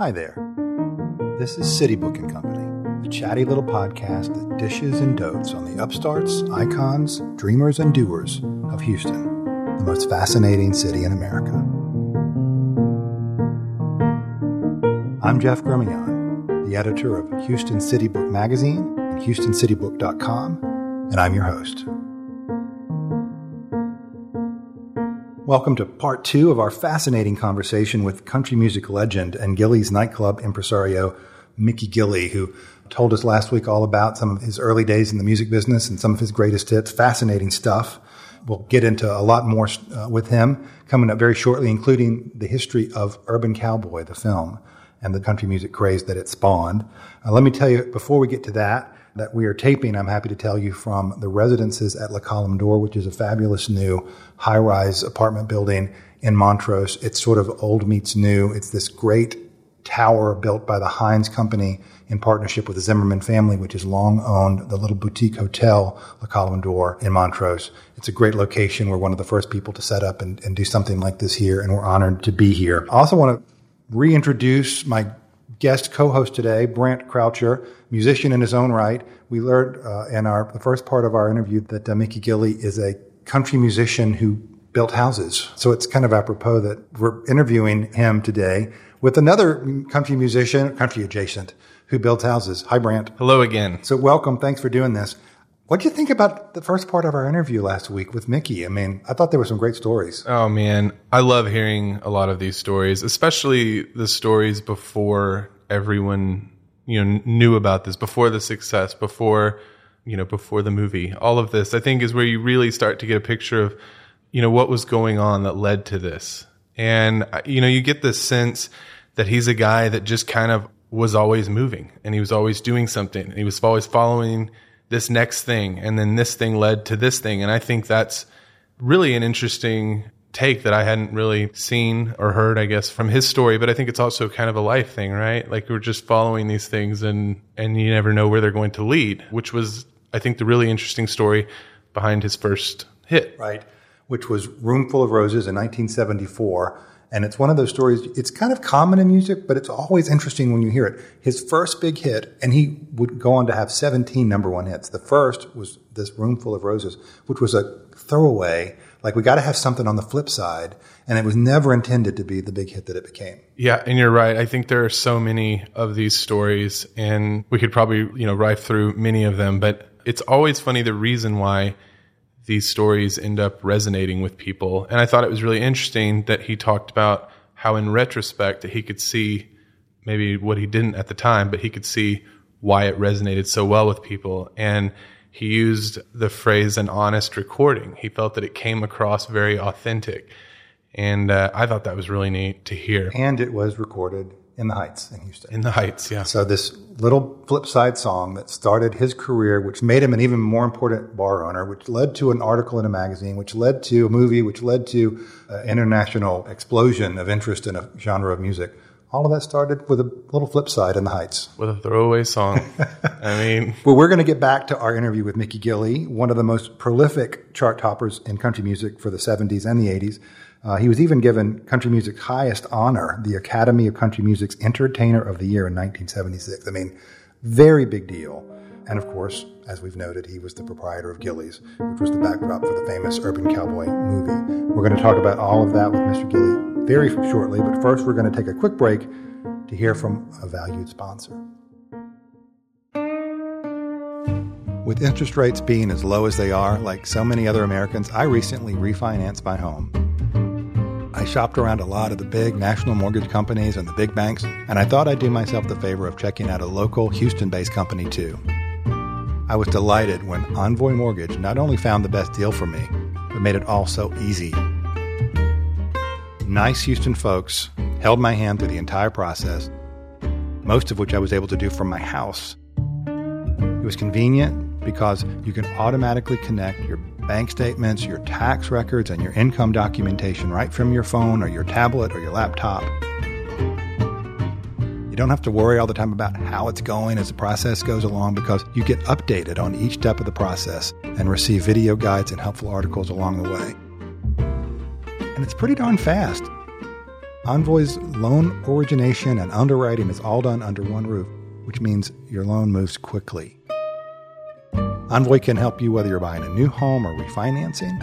Hi there. This is City Book and Company, the chatty little podcast that dishes and dotes on the upstarts, icons, dreamers, and doers of Houston, the most fascinating city in America. I'm Jeff Gremillion, the editor of Houston City Book Magazine and HoustonCityBook.com, and I'm your host. Welcome to part two of our fascinating conversation with country music legend and Gilley's nightclub impresario, Mickey Gilley, who told us last week all about some of his early days in the music business and some of his greatest hits. Fascinating stuff. We'll get into a lot more uh, with him coming up very shortly, including the history of Urban Cowboy, the film, and the country music craze that it spawned. Uh, let me tell you, before we get to that, that we are taping, I'm happy to tell you, from the residences at La Colombe d'Or, which is a fabulous new high rise apartment building in Montrose. It's sort of old meets new. It's this great tower built by the Hines Company in partnership with the Zimmerman family, which has long owned the little boutique hotel, La Colombe d'Or in Montrose. It's a great location. We're one of the first people to set up and, and do something like this here, and we're honored to be here. I also want to reintroduce my guest co-host today, Brant Croucher, musician in his own right. We learned uh, in our the first part of our interview that uh, Mickey Gilley is a country musician who built houses. So it's kind of apropos that we're interviewing him today with another country musician, country adjacent, who builds houses. Hi, Brant. Hello again. So welcome. Thanks for doing this. What do you think about the first part of our interview last week with Mickey? I mean, I thought there were some great stories. Oh man, I love hearing a lot of these stories, especially the stories before everyone, you know, knew about this, before the success, before, you know, before the movie. All of this, I think, is where you really start to get a picture of, you know, what was going on that led to this. And, uh, you know, you get this sense that he's a guy that just kind of was always moving and he was always doing something. And he was always following this next thing and then this thing led to this thing. And i think that's really an interesting take that i hadn't really seen or heard i guess from his story. But i think it's also kind of a life thing right? Like we're just following these things and and you never know where they're going to lead which was i think the really interesting story behind his first hit. Right. Which was roomful of roses in 1974 and it's one of those stories, it's kind of common in music, but it's always interesting when you hear it. His first big hit, and he would go on to have 17 number one hits. The first was this Room Full of Roses, which was a throwaway. Like we got to have something on the flip side. And it was never intended to be the big hit that it became. Yeah. And you're right. I think there are so many of these stories and we could probably, you know, rife through many of them, but it's always funny the reason why these stories end up resonating with people. And I thought it was really interesting that he talked about how, in retrospect, he could see maybe what he didn't at the time, but he could see why it resonated so well with people. And he used the phrase an honest recording. He felt that it came across very authentic. And uh, I thought that was really neat to hear. And it was recorded in the Heights in Houston. In the Heights, yeah. So this little flip side song that started his career, which made him an even more important bar owner, which led to an article in a magazine, which led to a movie, which led to an international explosion of interest in a genre of music. All of that started with a little flip side in the Heights. With a throwaway song. I mean. Well, we're going to get back to our interview with Mickey Gilley, one of the most prolific chart toppers in country music for the 70s and the 80s. Uh, he was even given country music's highest honor, the Academy of Country Music's Entertainer of the Year in 1976. I mean, very big deal. And of course, as we've noted, he was the proprietor of Gilley's, which was the backdrop for the famous Urban Cowboy movie. We're going to talk about all of that with Mr. Gilley very shortly, but first we're going to take a quick break to hear from a valued sponsor. With interest rates being as low as they are, like so many other Americans, I recently refinanced my home. I shopped around a lot of the big national mortgage companies and the big banks, and I thought I'd do myself the favor of checking out a local Houston based company too. I was delighted when Envoy Mortgage not only found the best deal for me, but made it all so easy. Nice Houston folks held my hand through the entire process, most of which I was able to do from my house. It was convenient because you can automatically connect your bank statements, your tax records, and your income documentation right from your phone or your tablet or your laptop. You don't have to worry all the time about how it's going as the process goes along because you get updated on each step of the process and receive video guides and helpful articles along the way. And it's pretty darn fast. Envoy's loan origination and underwriting is all done under one roof, which means your loan moves quickly. Envoy can help you whether you're buying a new home or refinancing.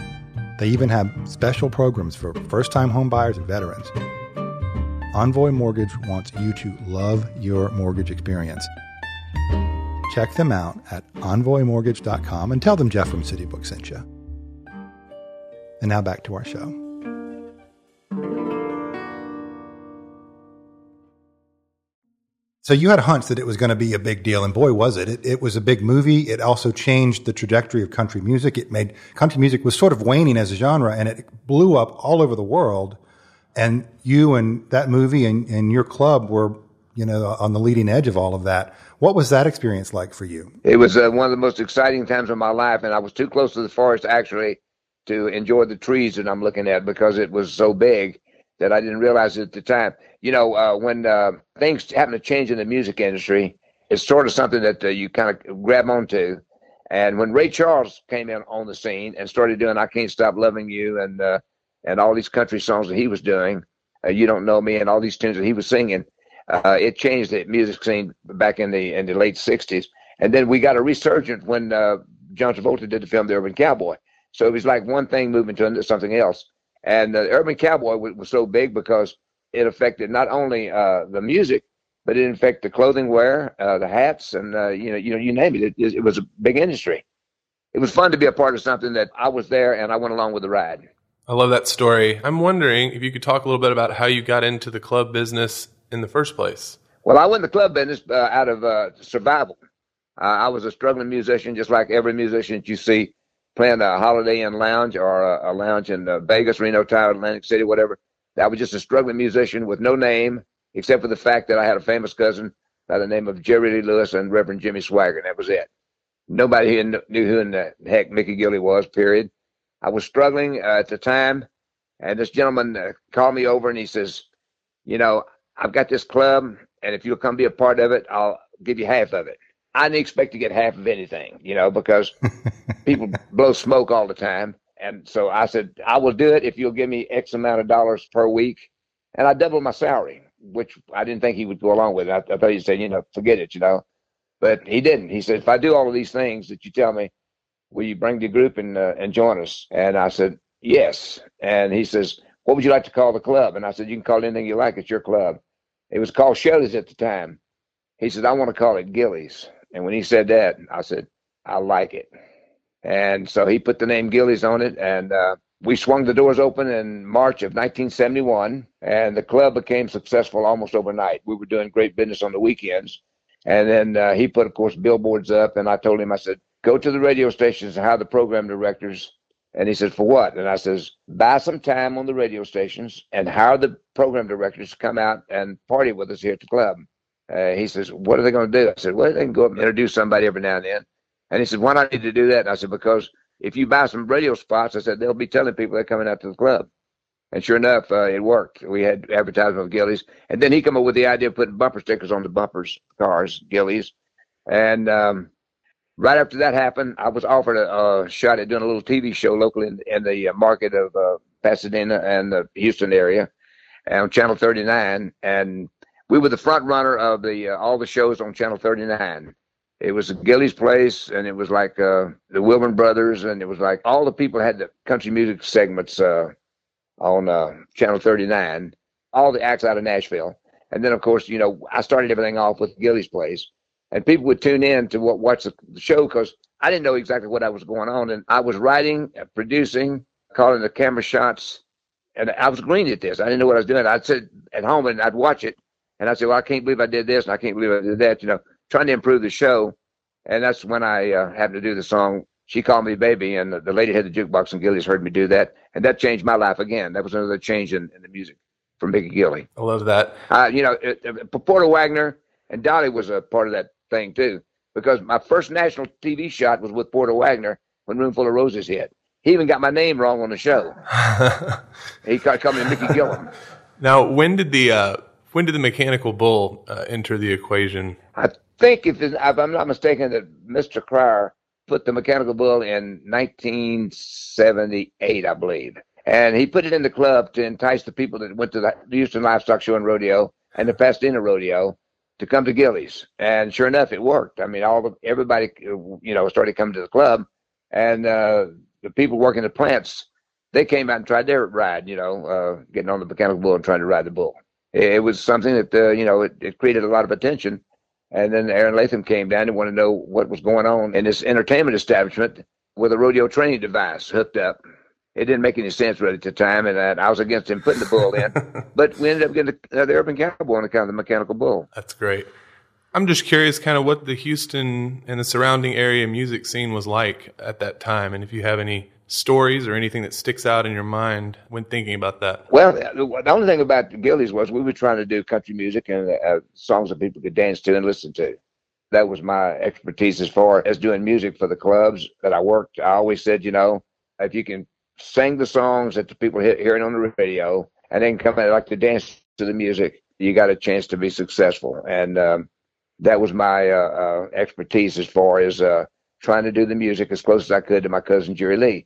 They even have special programs for first time home buyers and veterans. Envoy Mortgage wants you to love your mortgage experience. Check them out at envoymortgage.com and tell them Jeff from CityBook sent you. And now back to our show. So you had a hunch that it was going to be a big deal, and boy, was it. it! It was a big movie. It also changed the trajectory of country music. It made country music was sort of waning as a genre, and it blew up all over the world. And you and that movie and, and your club were, you know, on the leading edge of all of that. What was that experience like for you? It was uh, one of the most exciting times of my life, and I was too close to the forest actually to enjoy the trees that I'm looking at because it was so big that I didn't realize at the time you know, uh, when uh, things happen to change in the music industry, it's sort of something that uh, you kind of grab onto. And when Ray Charles came in on the scene and started doing "I Can't Stop Loving You" and uh, and all these country songs that he was doing, uh, "You Don't Know Me" and all these tunes that he was singing, uh, it changed the music scene back in the in the late '60s. And then we got a resurgence when John Travolta did the film "The Urban Cowboy." So it was like one thing moving to something else. And the Urban Cowboy was, was so big because it affected not only uh, the music, but it affected the clothing wear, uh, the hats, and uh, you know, you know, you name it. it. It was a big industry. It was fun to be a part of something that I was there and I went along with the ride. I love that story. I'm wondering if you could talk a little bit about how you got into the club business in the first place. Well, I went in the club business uh, out of uh, survival. Uh, I was a struggling musician, just like every musician that you see playing a Holiday Inn lounge or a, a lounge in Vegas, Reno, Tahoe, Atlantic City, whatever I was just a struggling musician with no name, except for the fact that I had a famous cousin by the name of Jerry Lee Lewis and Reverend Jimmy Swaggart. That was it. Nobody here knew who in the heck Mickey Gilley was, period. I was struggling uh, at the time, and this gentleman uh, called me over and he says, You know, I've got this club, and if you'll come be a part of it, I'll give you half of it. I didn't expect to get half of anything, you know, because people blow smoke all the time. And so I said, I will do it if you'll give me X amount of dollars per week. And I doubled my salary, which I didn't think he would go along with. I, I thought he'd say, you know, forget it, you know. But he didn't. He said, if I do all of these things that you tell me, will you bring the group and, uh, and join us? And I said, yes. And he says, what would you like to call the club? And I said, you can call it anything you like. It's your club. It was called Shelley's at the time. He said, I want to call it Gilley's. And when he said that, I said, I like it. And so he put the name Gilley's on it, and uh, we swung the doors open in March of 1971, and the club became successful almost overnight. We were doing great business on the weekends. And then uh, he put, of course, billboards up, and I told him, I said, go to the radio stations and hire the program directors. And he said, for what? And I says, buy some time on the radio stations and hire the program directors to come out and party with us here at the club. Uh, he says, what are they going to do? I said, well, they can go up and introduce somebody every now and then. And he said, why do I need to do that? And I said, because if you buy some radio spots, I said, they'll be telling people they're coming out to the club. And sure enough, uh, it worked. We had advertisement of Gilley's. And then he came up with the idea of putting bumper stickers on the bumpers, cars, Gilley's. And um, right after that happened, I was offered a, a, shot at doing a little TV show locally in, in the uh, market of uh, Pasadena and the Houston area on Channel 39. And we were the front runner of the uh, all the shows on Channel 39 it was Gilley's place, and it was like uh, the Wilburn Brothers, and it was like all the people had the country music segments uh, on uh, Channel 39, all the acts out of Nashville. And then, of course, you know, I started everything off with Gilley's place, and people would tune in to what, watch the, the show because I didn't know exactly what I was going on, and I was writing, uh, producing, calling the camera shots, and I was green at this. I didn't know what I was doing. I'd sit at home and I'd watch it, and I said, "Well, I can't believe I did this, and I can't believe I did that," you know trying to improve the show. And that's when I uh, happened to do the song "She Called Me Baby," and the, the lady had the jukebox, and Gilley's heard me do that, and that changed my life again. That was another change in, in the music from Mickey Gilley. I love that. Uh, you know, it, it, Porter Wagoner and Dolly was a part of that thing too, because my first national TV shot was with Porter Wagoner when Roomful of Roses hit. He even got my name wrong on the show. he called me Mickey Gillum. Now, when did the uh, when did the mechanical bull uh, enter the equation? I think, if, if I'm not mistaken, that Mr. Cryer put the mechanical bull in 1978, I believe. And he put it in the club to entice the people that went to the Houston Livestock Show and Rodeo and the Pasadena Rodeo to come to Gilley's. And sure enough, it worked. I mean, all the, everybody, you know, started coming to the club, and uh, the people working the plants, they came out and tried their ride. You know, uh, getting on the mechanical bull and trying to ride the bull. It, was something that uh, you know it, it created a lot of attention. And then Aaron Latham came down and wanted to know what was going on in this entertainment establishment with a rodeo training device hooked up it didn't make any sense really at the time, and I, I was against him putting the bull in. but we ended up getting the, uh, the urban cowboy on account of the mechanical bull. That's great. I'm just curious, kind of what the Houston and the surrounding area music scene was like at that time, and if you have any stories or anything that sticks out in your mind when thinking about that. Well, the only thing about Gilley's was we were trying to do country music and uh, songs that people could dance to and listen to. That was my expertise as far as doing music for the clubs that I worked. I always said, you know, if you can sing the songs that the people hear, hearing on the radio, and then come and like to dance to the music, you got a chance to be successful. And um, that was my uh, uh, expertise as far as uh, trying to do the music as close as I could to my cousin Jerry Lee.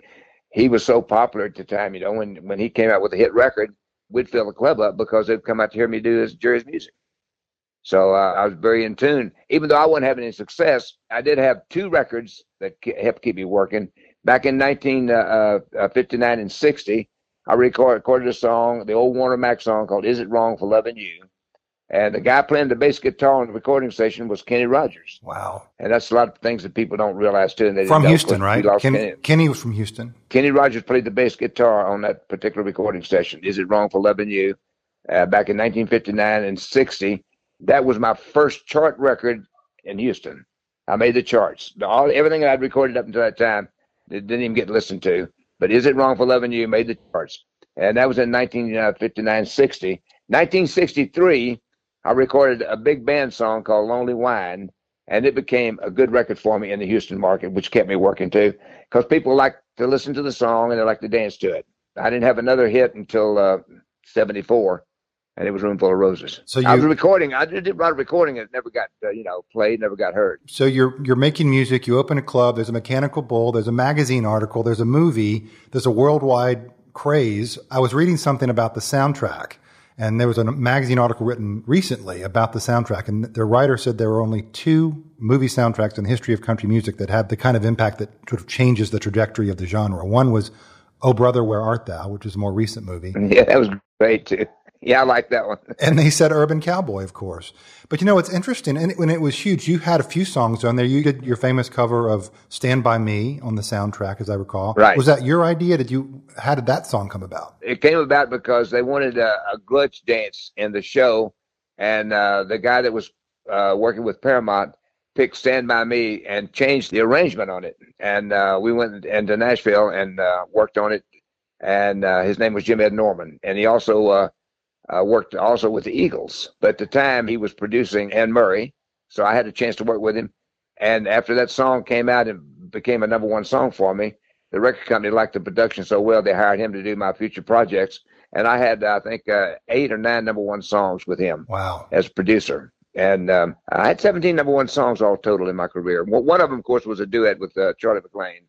He was so popular at the time, you know, when when he came out with a hit record, we'd fill the club up because they'd come out to hear me do his Jerry's music. So uh, I was very in tune. Even though I wasn't having any success, I did have two records that helped keep me working. Back in 1959 uh, uh, and 60, I recorded a song, the old Warner Mack song called "Is It Wrong for Loving You," and the guy playing the bass guitar on the recording station was Kenny Rogers. Wow! And that's a lot of things that people don't realize too. And from Houston, right? Ken, Kenny. Kenny was from Houston. Kenny Rogers played the bass guitar on that particular recording session. "Is It Wrong for Loving You?" Uh, back in 1959 and 60. That was my first chart record in Houston. I made the charts. All everything I'd recorded up until that time it didn't even get listened to. But Is It Wrong for Loving You made the charts. And that was in 1959 60. 1963, I recorded a big band song called Lonely Wine, and it became a good record for me in the Houston market, which kept me working too, because people like to listen to the song and they like to dance to it. I didn't have another hit until uh, 74 and it was Room Full of Roses. So you, I was recording. I did a lot of recording. It never got uh, you know played. Never got heard. So you're you're making music. You open a club. There's a mechanical bull. There's a magazine article. There's a movie. There's a worldwide craze. I was reading something about the soundtrack. And there was a magazine article written recently about the soundtrack, and the writer said there were only two movie soundtracks in the history of country music that had the kind of impact that sort of changes the trajectory of the genre. One was "Oh Brother, Where Art Thou," which is a more recent movie. Yeah, that was great too. Yeah, I like that one. and they said Urban Cowboy, of course. But you know, it's interesting. And when it was huge, you had a few songs on there. You did your famous cover of Stand By Me on the soundtrack, as I recall. Right. Was that your idea? Did you, how did that song come about? It came about because they wanted a, a glitch dance in the show. And uh, the guy that was uh, working with Paramount picked Stand By Me and changed the arrangement on it. And uh, we went into Nashville and uh, worked on it. And uh, his name was Jim Ed Norman. And he also, uh, uh, worked also with the Eagles. But at the time, he was producing Anne Murray, so I had a chance to work with him. And after that song came out and became a number one song for me, the record company liked the production so well they hired him to do my future projects. And I had, I think, uh, eight or nine number one songs with him. Wow! As producer, and um, I had 17 number one songs all total in my career. One of them, of course, was a duet with uh, Charly McClain,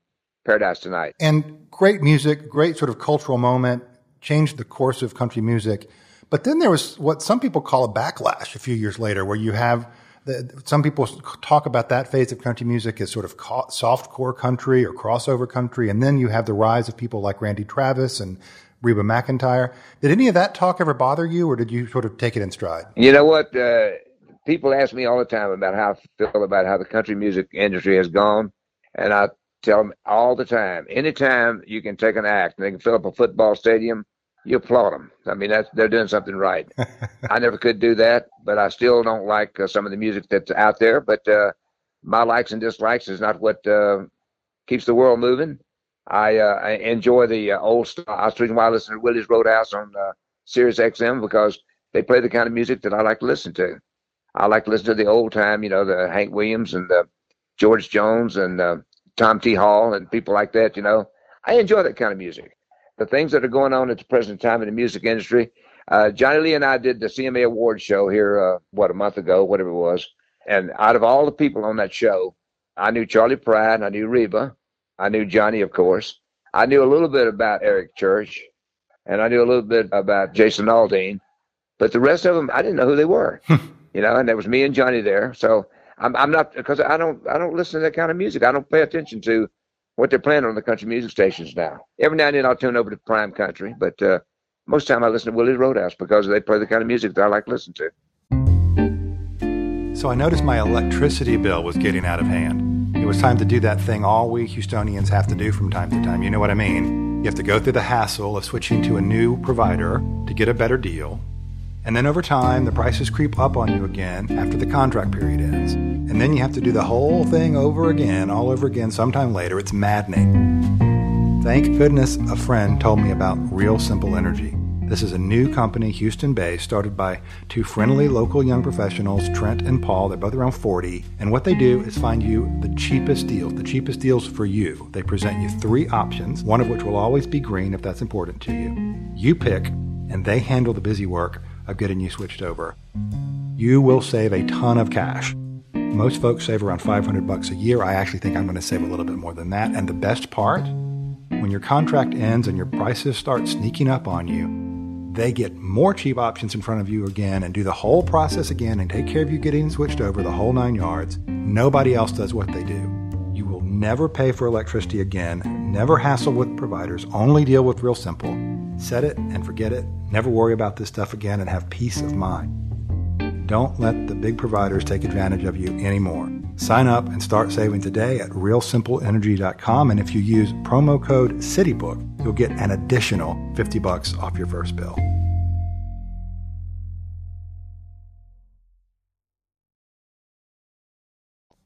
"Paradise Tonight." And great music, great sort of cultural moment, changed the course of country music. But then there was what some people call a backlash a few years later, where you have the, some people talk about that phase of country music as sort of soft core country or crossover country, and then you have the rise of people like Randy Travis and Reba McEntire. Did any of that talk ever bother you, or did you sort of take it in stride? You know what? Uh, people ask me all the time about how I feel about how the country music industry has gone, and I tell them all the time: anytime you can take an act and they can fill up a football stadium you applaud them. I mean, that's, they're doing something right. I never could do that, but I still don't like uh, some of the music that's out there. But uh, my likes and dislikes is not what uh, keeps the world moving. I, uh, I enjoy the uh, old stuff. That's why I listen to Willie's Roadhouse on uh, Sirius XM because they play the kind of music that I like to listen to. I like to listen to the old time, you know, the Hank Williams and the George Jones and Tom T. Hall and people like that. You know, I enjoy that kind of music the things that are going on at the present time in the music industry. Uh, Johnny Lee and I did the CMA Award show here, uh, what, a month ago, whatever it was. And out of all the people on that show, I knew Charley Pride, I knew Reba, I knew Johnny, of course. I knew a little bit about Eric Church, and I knew a little bit about Jason Aldean, but the rest of them I didn't know who they were. you know, and there was me and Johnny there. So I'm I'm not because I don't I don't listen to that kind of music. I don't pay attention to what they're playing on the country music stations now. Every now and then I'll tune over to Prime Country, but uh, most time I listen to Willie's Roadhouse because they play the kind of music that I like to listen to. So I noticed my electricity bill was getting out of hand. It was time to do that thing all we Houstonians have to do from time to time. You know what I mean? You have to go through the hassle of switching to a new provider to get a better deal. And then over time, the prices creep up on you again after the contract period ends. And then you have to do the whole thing over again, all over again, sometime later. It's maddening. Thank goodness a friend told me about Real Simple Energy. This is a new company, Houston based, started by two friendly local young professionals, Trent and Paul. They're both around 40. And what they do is find you the cheapest deals, the cheapest deals for you. They present you three options, one of which will always be green if that's important to you. You pick, and they handle the busy work of getting you switched over. You will save a ton of cash. Most folks save around 500 bucks a year. I actually think I'm going to save a little bit more than that. And the best part, when your contract ends and your prices start sneaking up on you, they get more cheap options in front of you again and do the whole process again and take care of you getting switched over the whole nine yards. Nobody else does what they do. You will never pay for electricity again, never hassle with providers, only deal with Real Simple. Set it and forget it, never worry about this stuff again, and have peace of mind. Don't let the big providers take advantage of you anymore. Sign up and start saving today at realsimpleenergy.com and if you use promo code CITYBOOK, you'll get an additional 50 bucks off your first bill.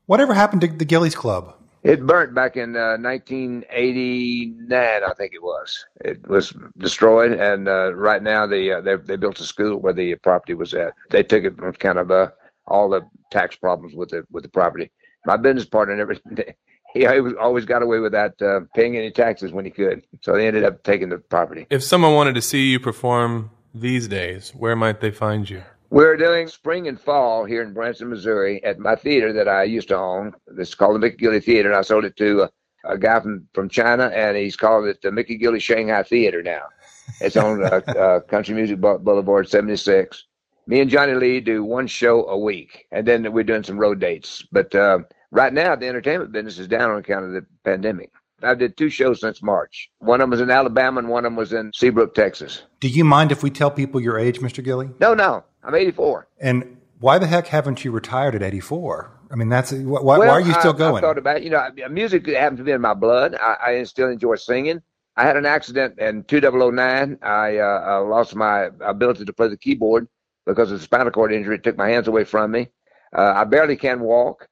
Whatever happened to the Gilley's Club? It burnt back in uh, 1989, I think it was. It was destroyed, and uh, right now they, uh, they they built a school where the property was at. They took it from kind of uh, all the tax problems with the with the property. My business partner never he always got away with that uh, paying any taxes when he could. So they ended up taking the property. If someone wanted to see you perform these days, where might they find you? We're doing spring and fall here in Branson, Missouri, at my theater that I used to own. This is called the Mickey Gilley Theater, and I sold it to a, a guy from, from China, and he's called it the Mickey Gilley Shanghai Theater now. It's on uh, uh, Country Music Boulevard 76 me and Johnny Lee do one show a week, and then we're doing some road dates. But uh, right now, the entertainment business is down on account of the pandemic. I did two shows since March. One of them was in Alabama, and one of them was in Seabrook, Texas. Do you mind if we tell people your age, Mr. Gilley? No, no. I'm 84. And why the heck haven't you retired at 84? I mean, that's why, well, why are you still I, going? I thought about you know music happens to be in my blood. I, I still enjoy singing. I had an accident in 2009. I, uh, I lost my ability to play the keyboard because of the spinal cord injury. It took my hands away from me. Uh, I barely can walk,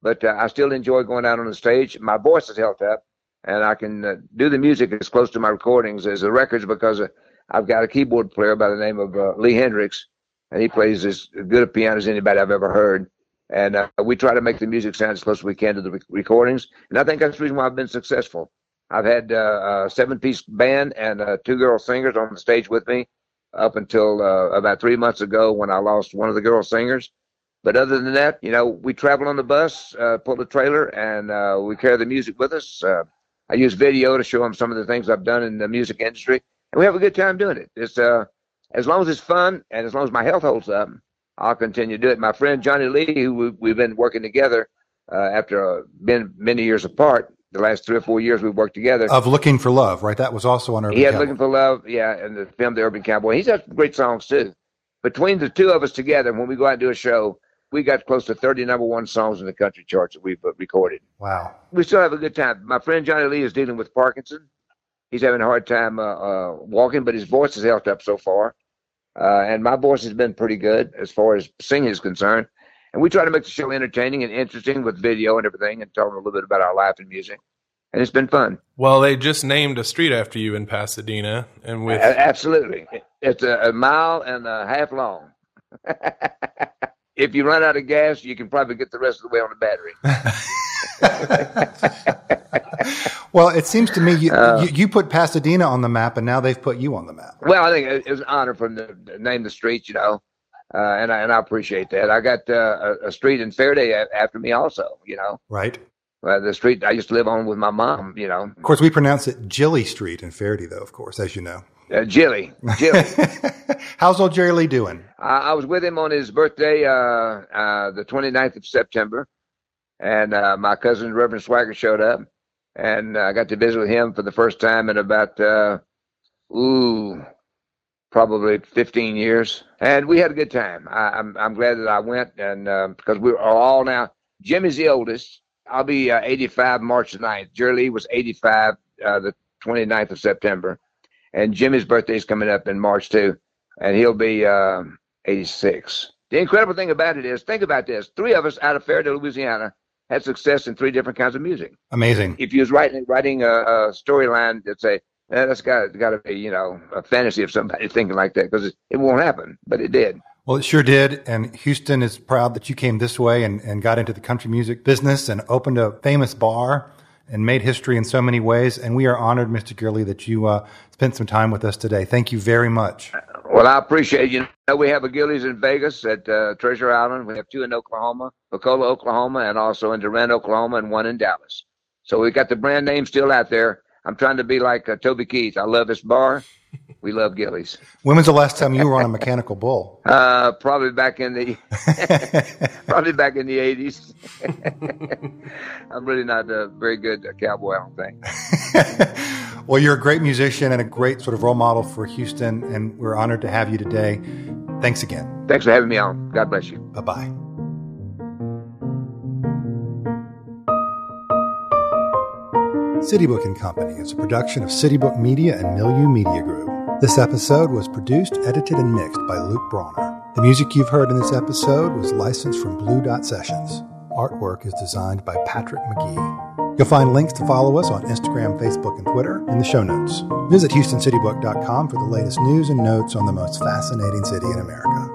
but uh, I still enjoy going out on the stage. My voice is held up, and I can uh, do the music as close to my recordings as the records because uh, I've got a keyboard player by the name of uh, Lee Hendricks, and he plays as good a piano as anybody I've ever heard. And uh, we try to make the music sound as close as we can to the recordings, and I think that's the reason why I've been successful. I've had a seven-piece band and two girl singers on the stage with me up until uh, about three months ago when I lost one of the girl singers. But other than that, you know, we travel on the bus, uh, pull the trailer, and uh, we carry the music with us. Uh, I use video to show them some of the things I've done in the music industry, and we have a good time doing it. It's uh, as long as it's fun and as long as my health holds up, I'll continue to do it. My friend Johnny Lee, who we've been working together uh, after uh, been many years apart, the last three or four years we've worked together. Of Looking for Love, right? That was also on Urban He had Cowboy. Looking for Love, yeah, and the film The Urban Cowboy. He's got great songs too. Between the two of us together, when we go out and do a show, we got close to 30 number one songs in the country charts that we've uh, recorded. Wow. We still have a good time. My friend Johnny Lee is dealing with Parkinson. He's having a hard time uh, uh, walking, but his voice has held up so far. Uh, and my voice has been pretty good as far as singing is concerned. And we try to make the show entertaining and interesting with video and everything and tell them a little bit about our life and music and it's been fun. Well, they just named a street after you in Pasadena, and with absolutely, it's a, a, mile and a half long. if you run out of gas, you can probably get the rest of the way on the battery. well, it seems to me you, uh, you, you, put Pasadena on the map, and now they've put you on the map. Well, I think it was an honor for them to name the street, you know, uh, and I and I appreciate that. I got uh, a, a, street in Ferriday after me, also, you know. Right the street I used to live on with my mom, you know. Of course, we pronounce it Gilly Street in Ferriday, though, of course, as you know. Uh, Jilly. Jilly. How's old Jerry Lee doing? I, I, was with him on his birthday, uh, uh, the 29th of September, and uh, my cousin Reverend Swaggart showed up, and I got to visit with him for the first time in about, uh, ooh, probably 15 years, and we had a good time. I, am I'm, I'm glad that I went, and uh, because we are all now. Jimmy's the oldest. I'll be uh, 85 March 9th. Jerry Lee was 85 uh, the 29th of September, and Jimmy's birthday is coming up in March too, and he'll be uh, 86. The incredible thing about it is, think about this: three of us out of Ferriday, Louisiana, had success in three different kinds of music. Amazing. If you was writing writing a, a storyline that say eh, that's got got to be you know a fantasy of somebody thinking like that because it, it won't happen, but it did. Well, it sure did. And Houston is proud that you came this way and, and got into the country music business and opened a famous bar and made history in so many ways. And we are honored, Mr. Gurley, that you uh, spent some time with us today. Thank you very much. Well, I appreciate. You know, we have a Gilley's in Vegas at uh, Treasure Island. We have two in Oklahoma, Wakulla, Oklahoma, and also in Durant, Oklahoma, and one in Dallas. So we've got the brand name still out there. I'm trying to be like uh, Toby Keith. I love this bar. We love Gilley's. When was the last time you were on a mechanical bull? Uh, probably back in the probably back in the eighties. I'm really not a very good cowboy, I don't think. well, you're a great musician and a great sort of role model for Houston, and we're honored to have you today. Thanks again. Thanks for having me on. God bless you. Bye bye. Citybook and Company is a production of Citybook Media and Milieu Media Group. This episode was produced, edited, and mixed by Luke Brawner. The music you've heard in this episode was licensed from Blue Dot Sessions. Artwork is designed by Patrick Magee. You'll find links to follow us on Instagram, Facebook, and Twitter in the show notes. Visit HoustonCityBook.com for the latest news and notes on the most fascinating city in America.